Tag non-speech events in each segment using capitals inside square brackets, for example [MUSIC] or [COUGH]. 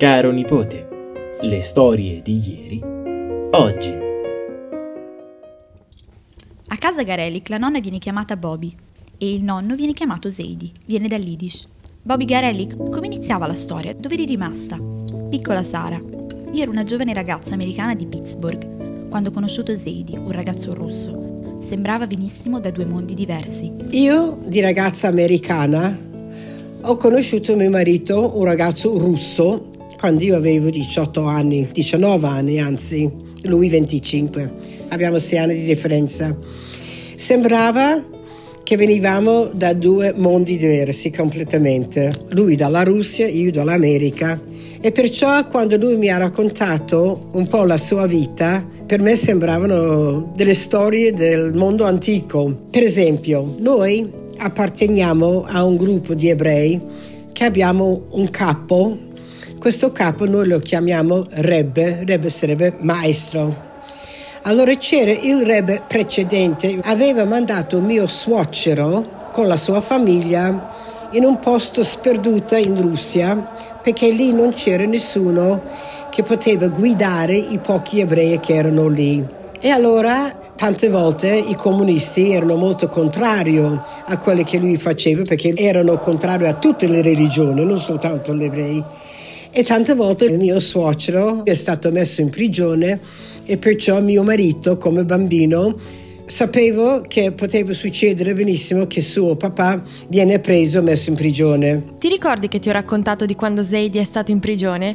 Caro nipote, le storie di ieri, oggi. A casa Garelic la nonna viene chiamata Bobby e il nonno viene chiamato Zeidi, viene dall'Idish. Bobby Garelic, come iniziava la storia? Dove eri rimasta? Piccola Sara. Io ero una giovane ragazza americana di Pittsburgh quando ho conosciuto Zeidi, un ragazzo russo. Sembrava venissimo da due mondi diversi. Io, di ragazza americana, ho conosciuto mio marito, un ragazzo russo, quando io avevo 18 anni, 19 anni anzi, lui 25. Abbiamo sei anni di differenza. Sembrava che venivamo da due mondi diversi completamente. Lui dalla Russia, io dall'America. E perciò quando lui mi ha raccontato un po' la sua vita, per me sembravano delle storie del mondo antico. Per esempio, noi apparteniamo a un gruppo di ebrei che abbiamo un capo questo capo noi lo chiamiamo Rebbe, Rebbe sarebbe maestro. Allora c'era il Rebbe precedente, aveva mandato mio suocero con la sua famiglia in un posto sperduto in Russia perché lì non c'era nessuno che poteva guidare i pochi ebrei che erano lì. E allora tante volte i comunisti erano molto contrari a quello che lui faceva perché erano contrari a tutte le religioni, non soltanto gli ebrei. E tante volte il mio suocero è stato messo in prigione e perciò mio marito come bambino sapevo che poteva succedere benissimo che suo papà viene preso e messo in prigione. Ti ricordi che ti ho raccontato di quando Zeidi è stato in prigione?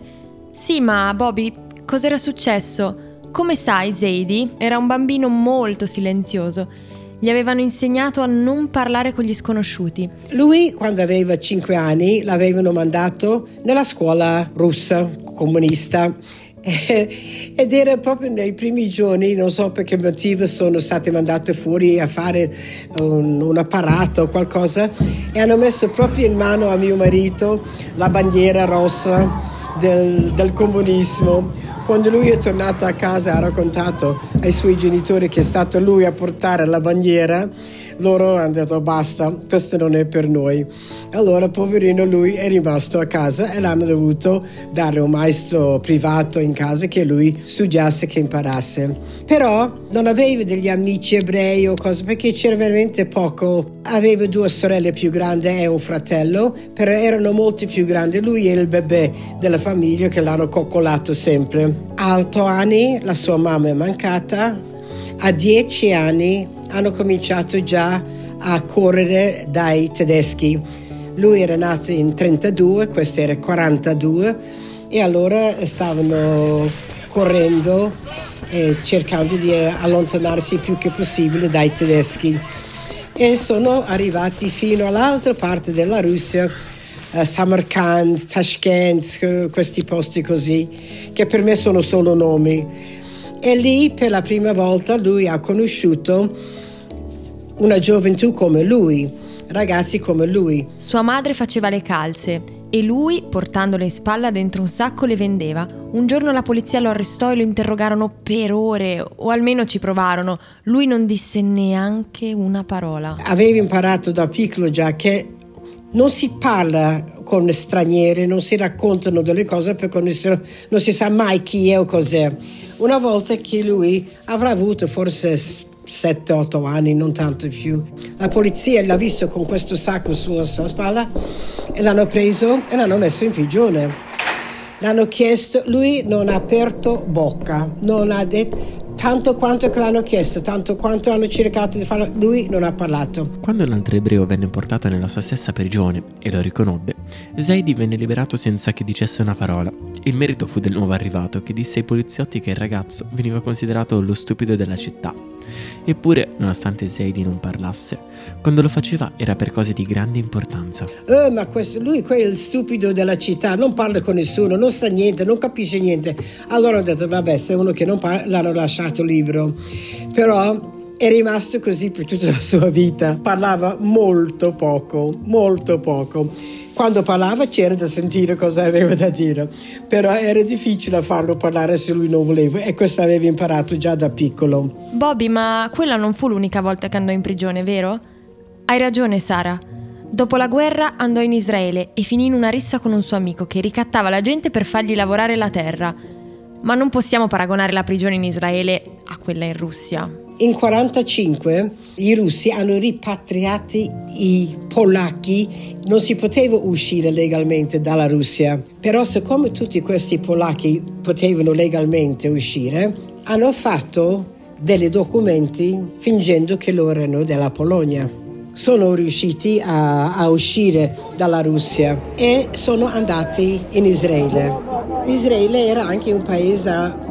Sì, ma Bobby, cos'era successo? Come sai, Zeidi era un bambino molto silenzioso gli avevano insegnato a non parlare con gli sconosciuti. Lui, quando aveva 5 anni, l'avevano mandato nella scuola russa comunista [LAUGHS] ed era proprio nei primi giorni, non so per che motivo, sono state mandate fuori a fare un, un, apparato o qualcosa e hanno messo proprio in mano a mio marito la bandiera rossa del, del comunismo quando lui è tornato a casa ha raccontato ai suoi genitori che è stato lui a portare la bandiera, loro hanno detto basta, questo non è per noi. Allora, poverino, lui è rimasto a casa e l'hanno dovuto dare un maestro privato in casa che lui studiasse, che imparasse. Però non aveva degli amici ebrei o cose perché c'era veramente poco. Aveva due sorelle più grandi e un fratello, però erano molti più grandi. Lui è il bebè della famiglia che l'hanno coccolato sempre. A otto anni la sua mamma è mancata, a dieci anni hanno cominciato già a correre dai tedeschi. Lui era nato in 32, questo era 42 e allora stavano correndo e cercando di allontanarsi il più che possibile dai tedeschi e sono arrivati fino all'altra parte della Russia Samarkand, Tashkent, questi posti così, che per me sono solo nomi. E lì per la prima volta lui ha conosciuto una gioventù come lui, ragazzi come lui. Sua madre faceva le calze e lui, portandole in spalla dentro un sacco, le vendeva. Un giorno la polizia lo arrestò e lo interrogarono per ore, o almeno ci provarono. Lui non disse neanche una parola. Avevo imparato da piccolo già che non si parla con stranieri, non si raccontano delle cose perché nessuno, non si sa mai chi è o cos'è. Una volta che lui avrà avuto forse 7-8 anni, non tanto più. La polizia l'ha visto con questo sacco sulla sua spalla e l'hanno preso e l'hanno messo in prigione. L'hanno chiesto, lui non ha aperto bocca, non ha detto tanto quanto che l'hanno chiesto, tanto quanto hanno cercato di farlo, lui non ha parlato. Quando un altro ebreo venne portato nella sua stessa prigione e lo riconobbe, Zaidi venne liberato senza che dicesse una parola. Il merito fu del nuovo arrivato che disse ai poliziotti che il ragazzo veniva considerato lo stupido della città Eppure, nonostante Zaidi non parlasse, quando lo faceva era per cose di grande importanza. Eh, ma questo, lui è il stupido della città, non parla con nessuno, non sa niente, non capisce niente. Allora ho detto, vabbè, se uno che non parla, l'hanno lasciato libero. Però è rimasto così per tutta la sua vita. Parlava molto poco, molto poco. Quando parlava c'era da sentire cosa aveva da dire, però era difficile farlo parlare se lui non voleva e questo aveva imparato già da piccolo. Bobby, ma quella non fu l'unica volta che andò in prigione, vero? Hai ragione, Sara. Dopo la guerra andò in Israele e finì in una rissa con un suo amico che ricattava la gente per fargli lavorare la terra. Ma non possiamo paragonare la prigione in Israele a quella in Russia. In 1945 i russi hanno ripatriati i polacchi, non si poteva uscire legalmente dalla Russia, però siccome tutti questi polacchi potevano legalmente uscire, hanno fatto dei documenti fingendo che loro erano della Polonia. Sono riusciti a, a, uscire dalla Russia e sono andati in Israele. Israele era anche un paese,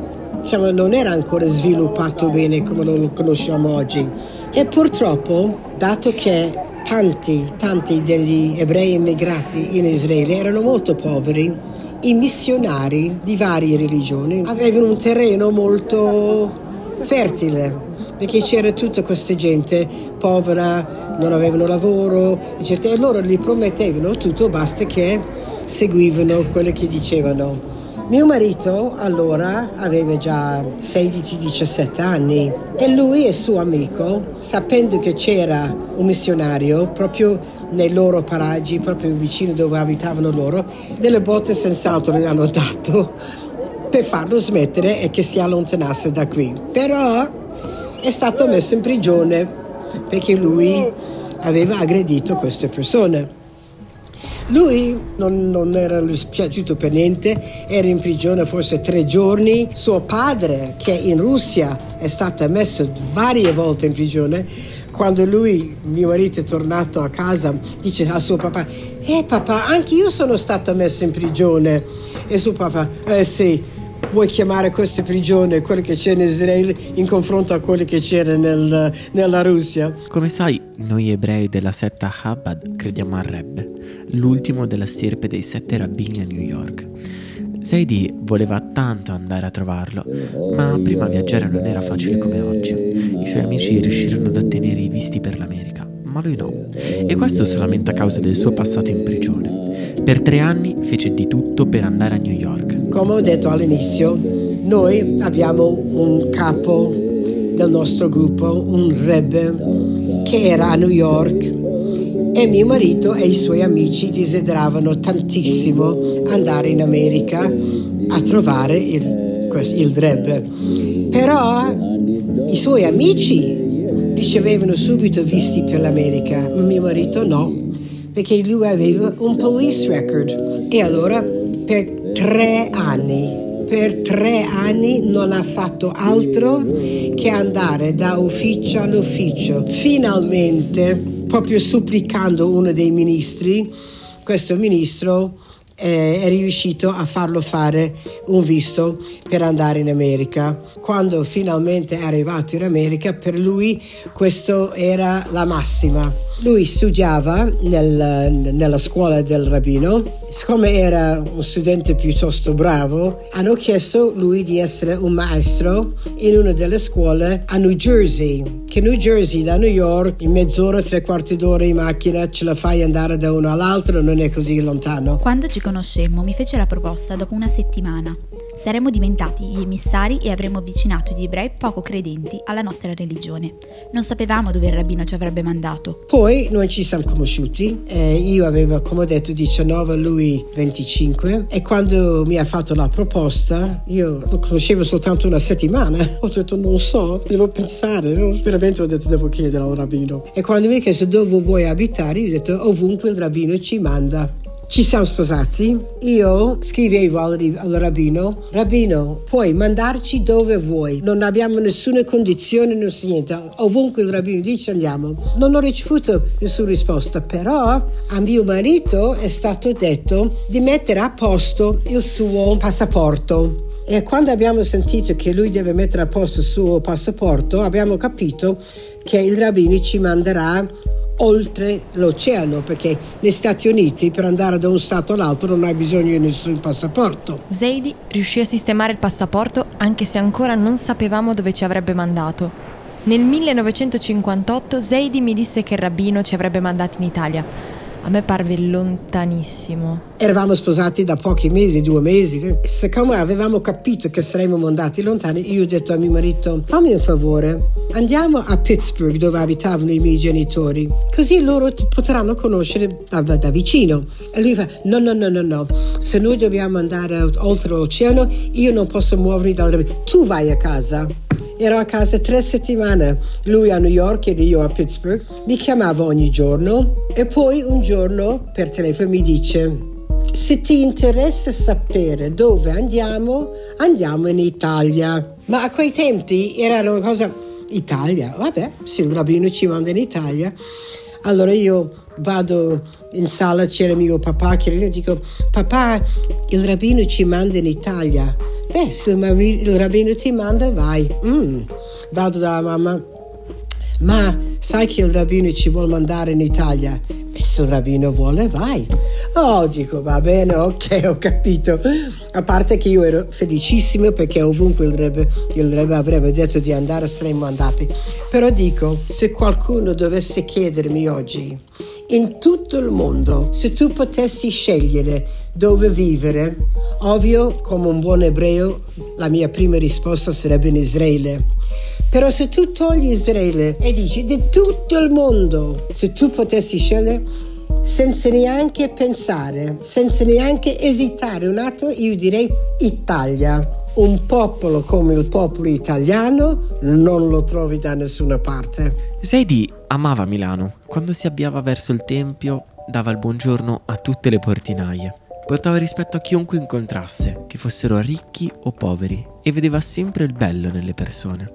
diciamo, non era ancora sviluppato bene come lo conosciamo oggi e purtroppo, dato che tanti, tanti degli ebrei immigrati in Israele erano molto poveri, i missionari di varie religioni avevano un terreno molto fertile perché c'era tutta questa gente povera, non avevano lavoro, eccetera, e loro gli promettevano tutto, basta che seguivano quello che dicevano. Mio marito allora aveva già 16-17 anni e lui e suo amico, sapendo che c'era un missionario proprio nei loro paraggi, proprio vicino dove abitavano loro, delle botte senz'altro le hanno dato per farlo smettere e che si allontanasse da qui. Però è stato messo in prigione perché lui aveva aggredito queste persone. Lui non, non, era dispiaciuto per niente, era in prigione forse tre giorni. Suo padre, che in Russia è stato messo varie volte in prigione, quando lui, mio marito, è tornato a casa, dice a suo papà: Eh papà, anche io sono stato messo in prigione. E suo papà: Eh sì, vuoi chiamare questa prigione quello che c'è in Israele in confronto a quello che c'era nel, nella Russia? Come sai, noi ebrei della setta Chabad crediamo al Rebbe, l'ultimo della stirpe dei sette rabbini a New York. Seidi voleva tanto andare a trovarlo, ma prima viaggiare non era facile come oggi. I suoi amici riuscirono ad ottenere i visti per l'America, ma lui no. E questo solamente a causa del suo passato in prigione. Per tre anni fece di tutto per andare a New York. Come ho detto all'inizio, noi abbiamo un capo del nostro gruppo, un rebbe, che era a New York e mio marito e i suoi amici desideravano tantissimo andare in America a trovare il, il rebbe. Però i suoi amici ricevevano subito visti per l'America, ma mio marito no, perché lui aveva un police record. E allora per tre anni per tre anni non ha fatto altro che andare da ufficio all'ufficio. Finalmente, proprio supplicando uno dei ministri, questo ministro eh, è riuscito a farlo fare un visto per andare in America. Quando finalmente è arrivato in America, per lui questo era la massima. Lui studiava nel, nella scuola del rabbino, siccome era un studente piuttosto bravo, hanno chiesto lui di essere un maestro in una delle scuole a New Jersey, che New Jersey da New York in mezz'ora, tre quarti d'ora in macchina ce la fai andare da uno all'altro, non è così lontano. Quando ci conoscemmo mi fece la proposta dopo una settimana. Saremmo diventati gli emissari e avremmo avvicinato gli ebrei poco credenti alla nostra religione. Non sapevamo dove il rabbino ci avrebbe mandato. Poi noi ci siamo conosciuti, eh, io avevo come ho detto 19, lui 25 e quando mi ha fatto la proposta io lo conoscevo soltanto una settimana, ho detto non so, devo pensare, veramente ho detto devo chiedere al rabbino. E quando mi ha chiesto dove vuoi abitare, io ho detto ovunque il rabbino ci manda. Ci siamo sposati, io scrivevo al, al, rabbino, rabbino puoi mandarci dove vuoi, non abbiamo nessuna condizione, si niente, ovunque il rabbino dice andiamo. Non ho ricevuto nessuna risposta, però a mio marito è stato detto di mettere a posto il suo passaporto. E quando abbiamo sentito che lui deve mettere a posto il suo passaporto, abbiamo capito che il rabbino ci manderà oltre l'oceano, perché negli Stati Uniti per andare da un stato all'altro non hai bisogno di nessun passaporto. Zaidi riuscì a sistemare il passaporto anche se ancora non sapevamo dove ci avrebbe mandato. Nel 1958 Zaidi mi disse che il rabbino ci avrebbe mandati in Italia. A me parve lontanissimo. Eravamo sposati da pochi mesi, due mesi. Siccome avevamo capito che saremmo andati lontani, io ho detto a mio marito: fammi un favore, andiamo a Pittsburgh dove abitavano i miei genitori, così loro potranno conoscere da, da vicino. E lui fa: no, no, no, no, no, se noi dobbiamo andare oltre l'oceano, io non posso muovermi dal... Tu vai a casa. Ero a casa tre settimane, lui a New York ed io a Pittsburgh. Mi chiamava ogni giorno e poi un giorno per telefono mi dice se ti interessa sapere dove andiamo, andiamo in Italia. Ma a quei tempi era una cosa Italia, vabbè, se il rabbino ci manda in Italia. Allora io vado in sala, c'era mio papà che dico, papà, il rabbino ci manda in Italia. Beh, se il rabbino ti manda, vai. Mm. Vado dalla mamma, ma sai che il rabbino ci vuole mandare in Italia? Beh, se il rabbino vuole, vai. Oh, dico, va bene, ok, ho capito. A parte che io ero felicissimo perché ovunque il Rebbe, il Rebbe avrebbe detto di andare, saremmo andati. Però dico, se qualcuno dovesse chiedermi oggi, in tutto il mondo, se tu potessi scegliere dove vivere, ovvio, come un buon ebreo, la mia prima risposta sarebbe in Israele. Però se tu togli Israele e dici di tutto il mondo, se tu potessi scegliere, senza neanche pensare, senza neanche esitare un attimo, io direi Italia. Un popolo come il popolo italiano non lo trovi da nessuna parte. Zaidi amava Milano. Quando si avviava verso il tempio, dava il buongiorno a tutte le portinaie. Portava rispetto a chiunque incontrasse, che fossero ricchi o poveri, e vedeva sempre il bello nelle persone.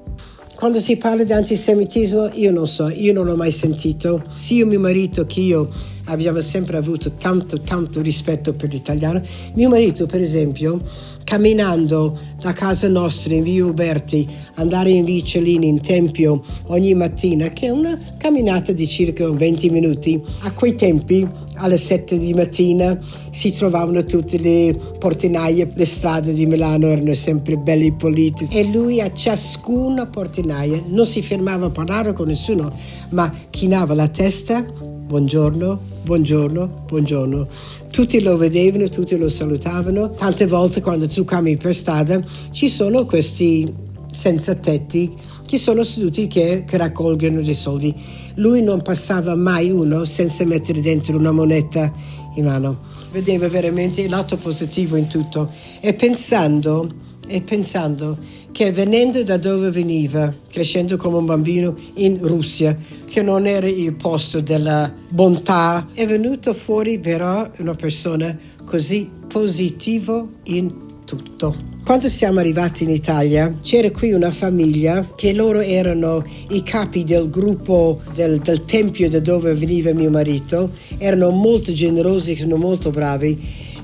Quando si parla di antisemitismo, io non so, io non l'ho mai sentito. Sia mio marito che io abbiamo sempre avuto tanto, tanto rispetto per l'italiano. Mio marito, per esempio, camminando da casa nostra in via Uberti, andare in Vicellini in Tempio ogni mattina, che è una camminata di circa 20 minuti. A quei tempi, alle 7 di mattina, si trovavano tutte le portinaie, le strade di Milano erano sempre belle pulite e lui a ciascuna portinaia non si fermava a parlare con nessuno, ma chinava la testa, buongiorno, buongiorno, buongiorno. Tutti lo vedevano, tutti lo salutavano. Tante volte quando tu cammini per strada ci sono questi senza tetti che sono seduti che, che raccolgono dei soldi. Lui non passava mai uno senza mettere dentro una moneta in mano. Vedeva veramente il lato positivo in tutto e pensando, e pensando che venendo da dove veniva, crescendo come un bambino in Russia, che non era il posto della bontà, è venuto fuori però una persona così positiva in tutto. Quando siamo arrivati in Italia c'era qui una famiglia che loro erano i capi del gruppo del, del tempio da dove veniva mio marito, erano molto generosi, sono molto bravi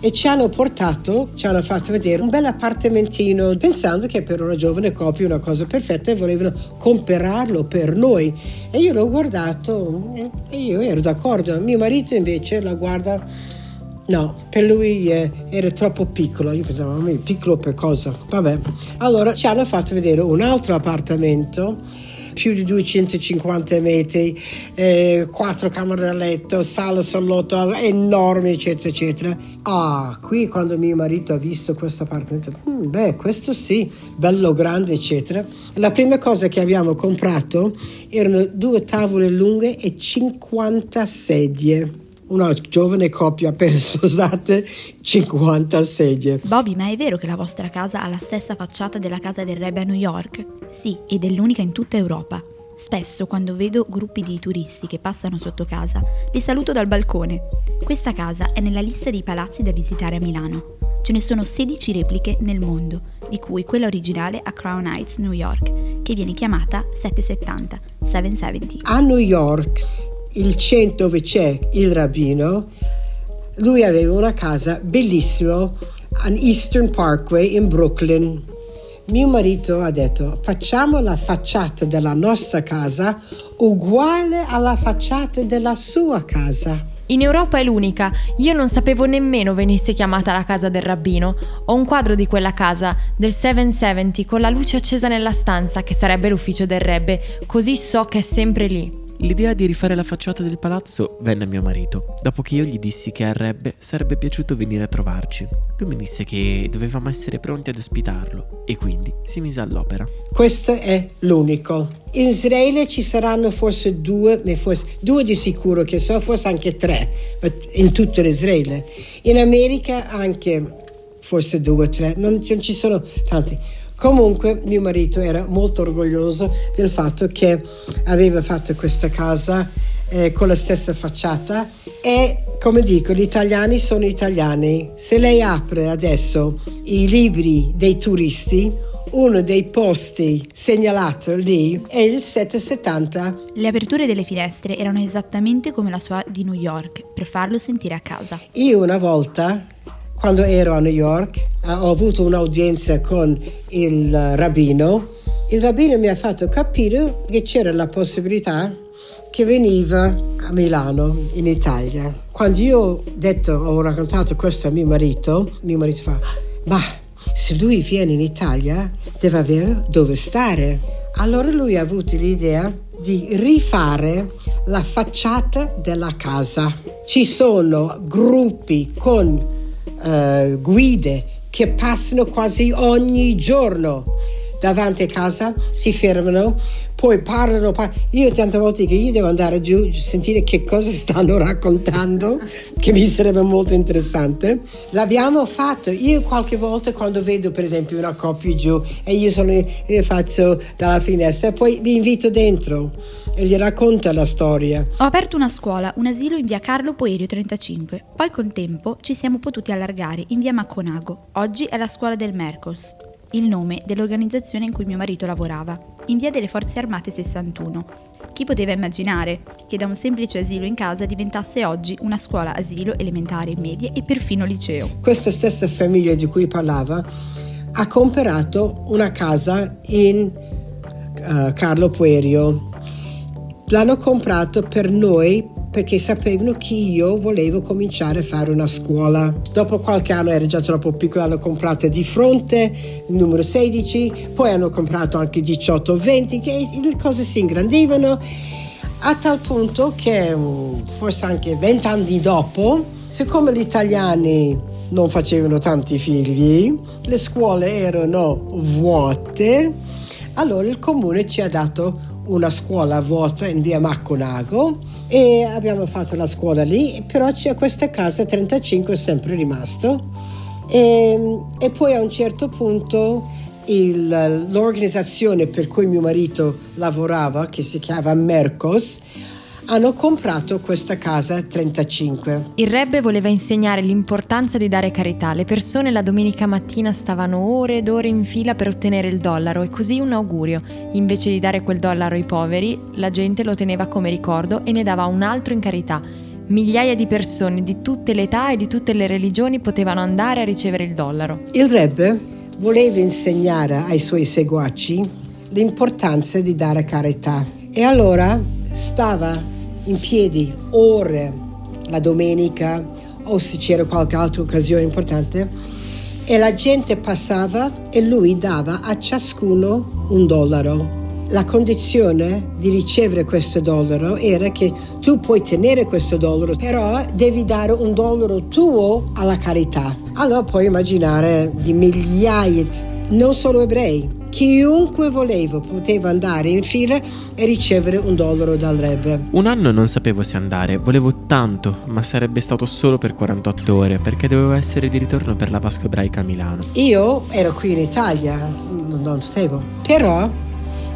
e ci hanno portato, ci hanno fatto vedere un bel appartamentino pensando che per una giovane coppia una cosa perfetta e volevano comprarlo per noi. E io l'ho guardato e io ero d'accordo. Mio marito invece la guarda No, per lui eh, era troppo piccolo. Io pensavo, ma piccolo per cosa? Vabbè. Allora ci hanno fatto vedere un altro appartamento più di 250 metri, eh, quattro camere da letto, sala salotto enorme, eccetera, eccetera. Ah, qui quando mio marito ha visto questo appartamento, hmm, beh, questo sì, bello grande, eccetera. La prima cosa che abbiamo comprato erano due tavole lunghe e 50 sedie una giovane coppia appena [LAUGHS] sposate, 50 sedie. Bobby, ma è vero che la vostra casa ha la stessa facciata della casa del Rebbe a New York? Sì, ed è l'unica in tutta Europa. Spesso quando vedo gruppi di turisti che passano sotto casa, li saluto dal balcone. Questa casa è nella lista dei palazzi da visitare a Milano. Ce ne sono 16 repliche nel mondo, di cui quella originale a Crown Heights, New York, che viene chiamata 770, 770. A New York il centro dove c'è il rabbino, lui aveva una casa bellissima an Eastern Parkway in Brooklyn. Mio marito ha detto facciamo la facciata della nostra casa uguale alla facciata della sua casa. In Europa è l'unica, io non sapevo nemmeno venisse chiamata la casa del rabbino. Ho un quadro di quella casa, del 770, con la luce accesa nella stanza, che sarebbe l'ufficio del rebbe, così so che è sempre lì. L'idea di rifare la facciata del palazzo venne a mio marito, dopo che io gli dissi che a Rebbe sarebbe piaciuto venire a trovarci. Lui mi disse che dovevamo essere pronti ad ospitarlo e quindi si mise all'opera. Questo è l'unico. In Israele ci saranno forse due, forse, due di sicuro che so, forse anche tre in tutto Israele. In America anche forse due o tre, non, non ci sono tanti. Comunque mio marito era molto orgoglioso del fatto che aveva fatto questa casa eh, con la stessa facciata e come dico gli italiani sono italiani. Se lei apre adesso i libri dei turisti uno dei posti segnalato lì è il 770. Le aperture delle finestre erano esattamente come la sua di New York, per farlo sentire a casa. Io una volta quando ero a New York ho avuto un'udienza con il rabbino. Il rabbino mi ha fatto capire che c'era la possibilità che veniva a Milano, in Italia. Quando io ho detto, ho raccontato questo a mio marito, mio marito fa, ma se lui viene in Italia deve avere dove stare. Allora lui ha avuto l'idea di rifare la facciata della casa. Ci sono gruppi con uh, guide che passano quasi ogni giorno. Davanti a casa, si fermano, poi parlano, parlano. Io tante volte che io devo andare giù, sentire che cosa stanno [LAUGHS] raccontando, che mi sarebbe molto interessante. L'abbiamo fatto. Io qualche volta quando vedo per esempio una coppia giù e io, sono, io faccio dalla finestra, poi li invito dentro e gli racconta la storia. Ho aperto una scuola, un asilo in via Carlo Poerio 35. Poi col tempo ci siamo potuti allargare in via Macconago. Oggi è la scuola del Mercos, il nome dell'organizzazione in cui mio marito lavorava, in via delle Forze Armate 61. Chi poteva immaginare che da un semplice asilo in casa diventasse oggi una scuola asilo elementare, medie e perfino liceo? Questa stessa famiglia di cui parlava ha comprato una casa in uh, Carlo Puerio L'hanno comprato per noi perché sapevano che io volevo cominciare a fare una scuola. Dopo qualche anno era già troppo piccolo, hanno comprato di fronte il numero 16, poi hanno comprato anche 18, 20, che le cose si ingrandivano a tal punto che mm, forse anche 20 anni dopo, siccome gli italiani non facevano tanti figli, le scuole erano vuote, allora il comune ci ha dato una scuola vuota in via Macconago e abbiamo fatto la scuola lì, però c'è questa casa 35 è sempre rimasto. E, e poi a un certo punto il, l'organizzazione per cui mio marito lavorava, che si chiama Mercos, hanno comprato questa casa 35. Il Rebbe voleva insegnare l'importanza di dare carità. Le persone la domenica mattina stavano ore ed ore in fila per ottenere il dollaro e così un augurio. Invece di dare quel dollaro ai poveri, la gente lo teneva come ricordo e ne dava un altro in carità. Migliaia di persone di tutte le età e di tutte le religioni potevano andare a ricevere il dollaro. Il Rebbe voleva insegnare ai suoi seguaci l'importanza di dare carità e allora stava in piedi ore la domenica o se c'era qualche altra occasione importante e la gente passava e lui dava a ciascuno un dollaro. La condizione di ricevere questo dollaro era che tu puoi tenere questo dollaro, però devi dare un dollaro tuo alla carità. Allora puoi immaginare di migliaia, non solo ebrei, Chiunque voleva poteva andare in fila e ricevere un dollaro dal Rebbe. Un anno non sapevo se andare, volevo tanto, ma sarebbe stato solo per 48 ore perché dovevo essere di ritorno per la Pasqua ebraica a Milano. Io ero qui in Italia, non potevo, però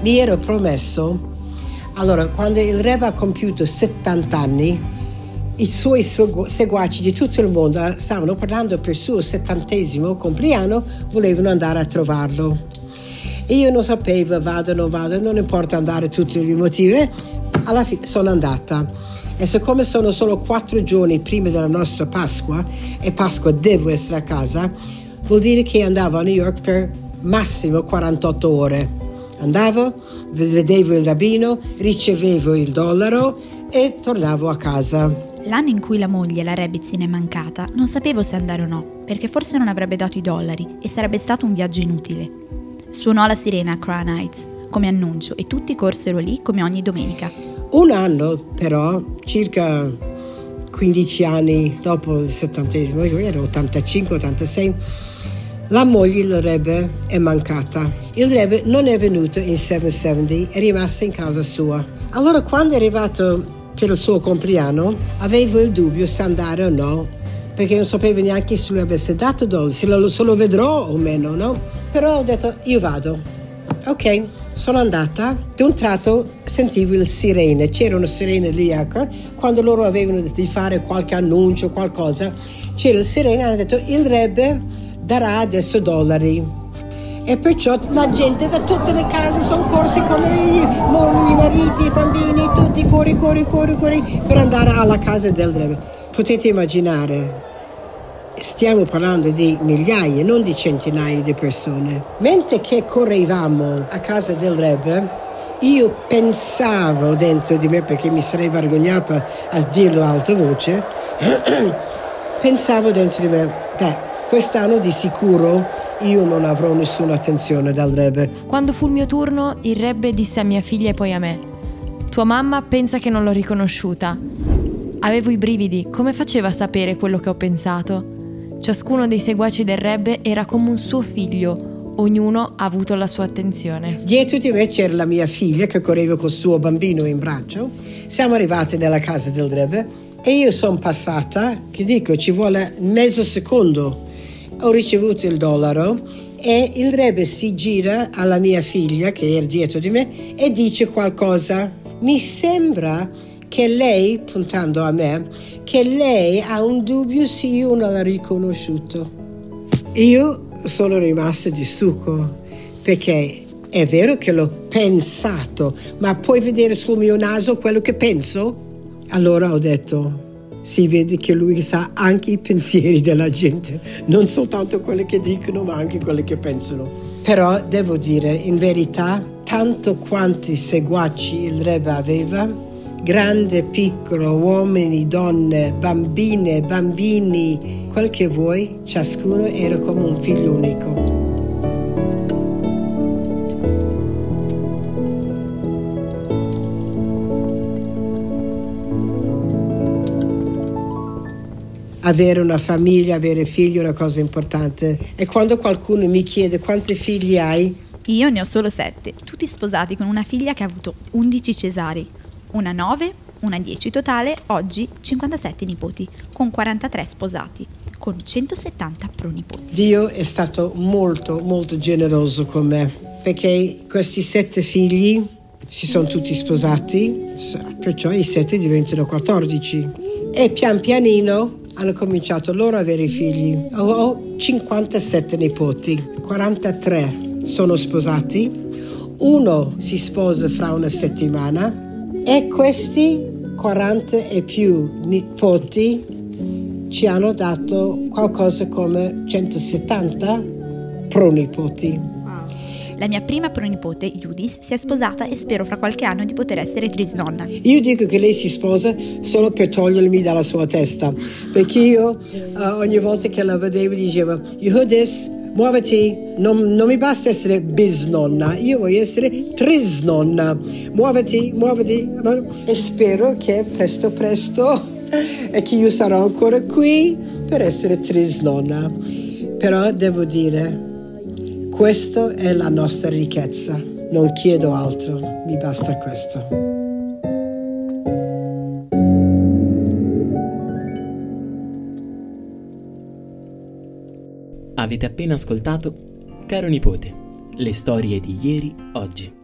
mi ero promesso, allora quando il Rebbe ha compiuto 70 anni, i suoi seguaci di tutto il mondo stavano parlando per il suo settantesimo compleanno, volevano andare a trovarlo. E io non sapevo, vado o non vado, non importa andare tutti i motivi. Alla fine sono andata. E siccome sono solo quattro giorni prima della nostra Pasqua, e Pasqua devo essere a casa, vuol dire che andavo a New York per massimo 48 ore. Andavo, vedevo il rabbino, ricevevo il dollaro e tornavo a casa. L'anno in cui la moglie, la Rebbe, è mancata, non sapevo se andare o no, perché forse non avrebbe dato i dollari e sarebbe stato un viaggio inutile. Suonò la sirena a Crown Heights. come annuncio e tutti corsero lì come ogni domenica. Un anno però, circa 15 anni dopo il settantesimo, era 85-86, la moglie del Rebbe è mancata. Il Rebbe non è venuto in 770, è rimasto in casa sua. Allora quando è arrivato per il suo compleanno, avevo il dubbio se andare o no, perché non sapevo neanche se lui avesse dato dollari, se lo, se lo vedrò o meno, no? Però ho detto, io vado. Ok, sono andata, di un tratto sentivo il sirene, c'era una sirene lì, ecco, quando loro avevano di fare qualche annuncio, qualcosa, c'era il sirene, hanno detto, il Rebbe darà adesso dollari. E perciò la gente da tutte le case sono corsi come i, i mariti, i bambini, tutti corri, corri, corri, corri per andare alla casa del Rebbe. Potete immaginare, stiamo parlando di migliaia, non di centinaia di persone. Mentre che correvamo a casa del Rebbe, io pensavo dentro di me, perché mi sarei vergognata a dirlo a alta voce, [CLEARS THROAT] pensavo dentro di me, beh, Quest'anno di sicuro io non avrò nessuna attenzione dal Rebbe. Quando fu il mio turno, il Rebbe disse a mia figlia e poi a me: Tua mamma pensa che non l'ho riconosciuta. Avevo i brividi, come faceva a sapere quello che ho pensato? Ciascuno dei seguaci del Rebbe era come un suo figlio, ognuno ha avuto la sua attenzione. Dietro di me c'era la mia figlia che correva col suo bambino in braccio. Siamo arrivati nella casa del Rebbe e io sono passata, che dico, ci vuole mezzo secondo ho ricevuto il dollaro e il Rebbe si gira alla mia figlia che era dietro di me e dice qualcosa. Mi sembra che lei, puntando a me, che lei ha un dubbio se io non l'ho riconosciuto. Io sono rimasto di stucco perché è vero che l'ho pensato, ma puoi vedere sul mio naso quello che penso? Allora ho detto, si vede che lui sa anche i pensieri della gente, non soltanto quelli che dicono, ma anche quelli che pensano. Però devo dire, in verità, tanto quanti seguaci il Rebbe aveva, grande, piccolo, uomini, donne, bambine, bambini, quel che vuoi, ciascuno era come un figlio unico. avere una famiglia, avere figli è una cosa importante. E quando qualcuno mi chiede quanti figli hai, io ne ho solo sette, tutti sposati con una figlia che ha avuto 11 cesari, una 9, una 10 totale, oggi 57 nipoti, con 43 sposati, con 170 pronipoti. Dio è stato molto, molto generoso con me, perché questi sette figli si sono tutti sposati, perciò i sette diventano 14. E pian pianino hanno cominciato loro ad avere figli. Ho 57 nipoti, 43 sono sposati, uno si sposa fra una settimana e questi 40 e più nipoti ci hanno dato qualcosa come 170 pronipoti. La mia prima pronipote, Judith, si è sposata e spero fra qualche anno di poter essere trisnonna. Io dico che lei si sposa solo per togliermi dalla sua testa, perché io uh, ogni volta che la vedevo dicevo, Judith, muoviti, non, non, mi basta essere bisnonna, io voglio essere trisnonna, muoviti, muoviti, e spero che presto presto [LAUGHS] e che io sarò ancora qui per essere trisnonna. Però devo dire, questa è la nostra ricchezza. Non chiedo altro, mi basta questo. Avete appena ascoltato Caro nipote, le storie di ieri, oggi.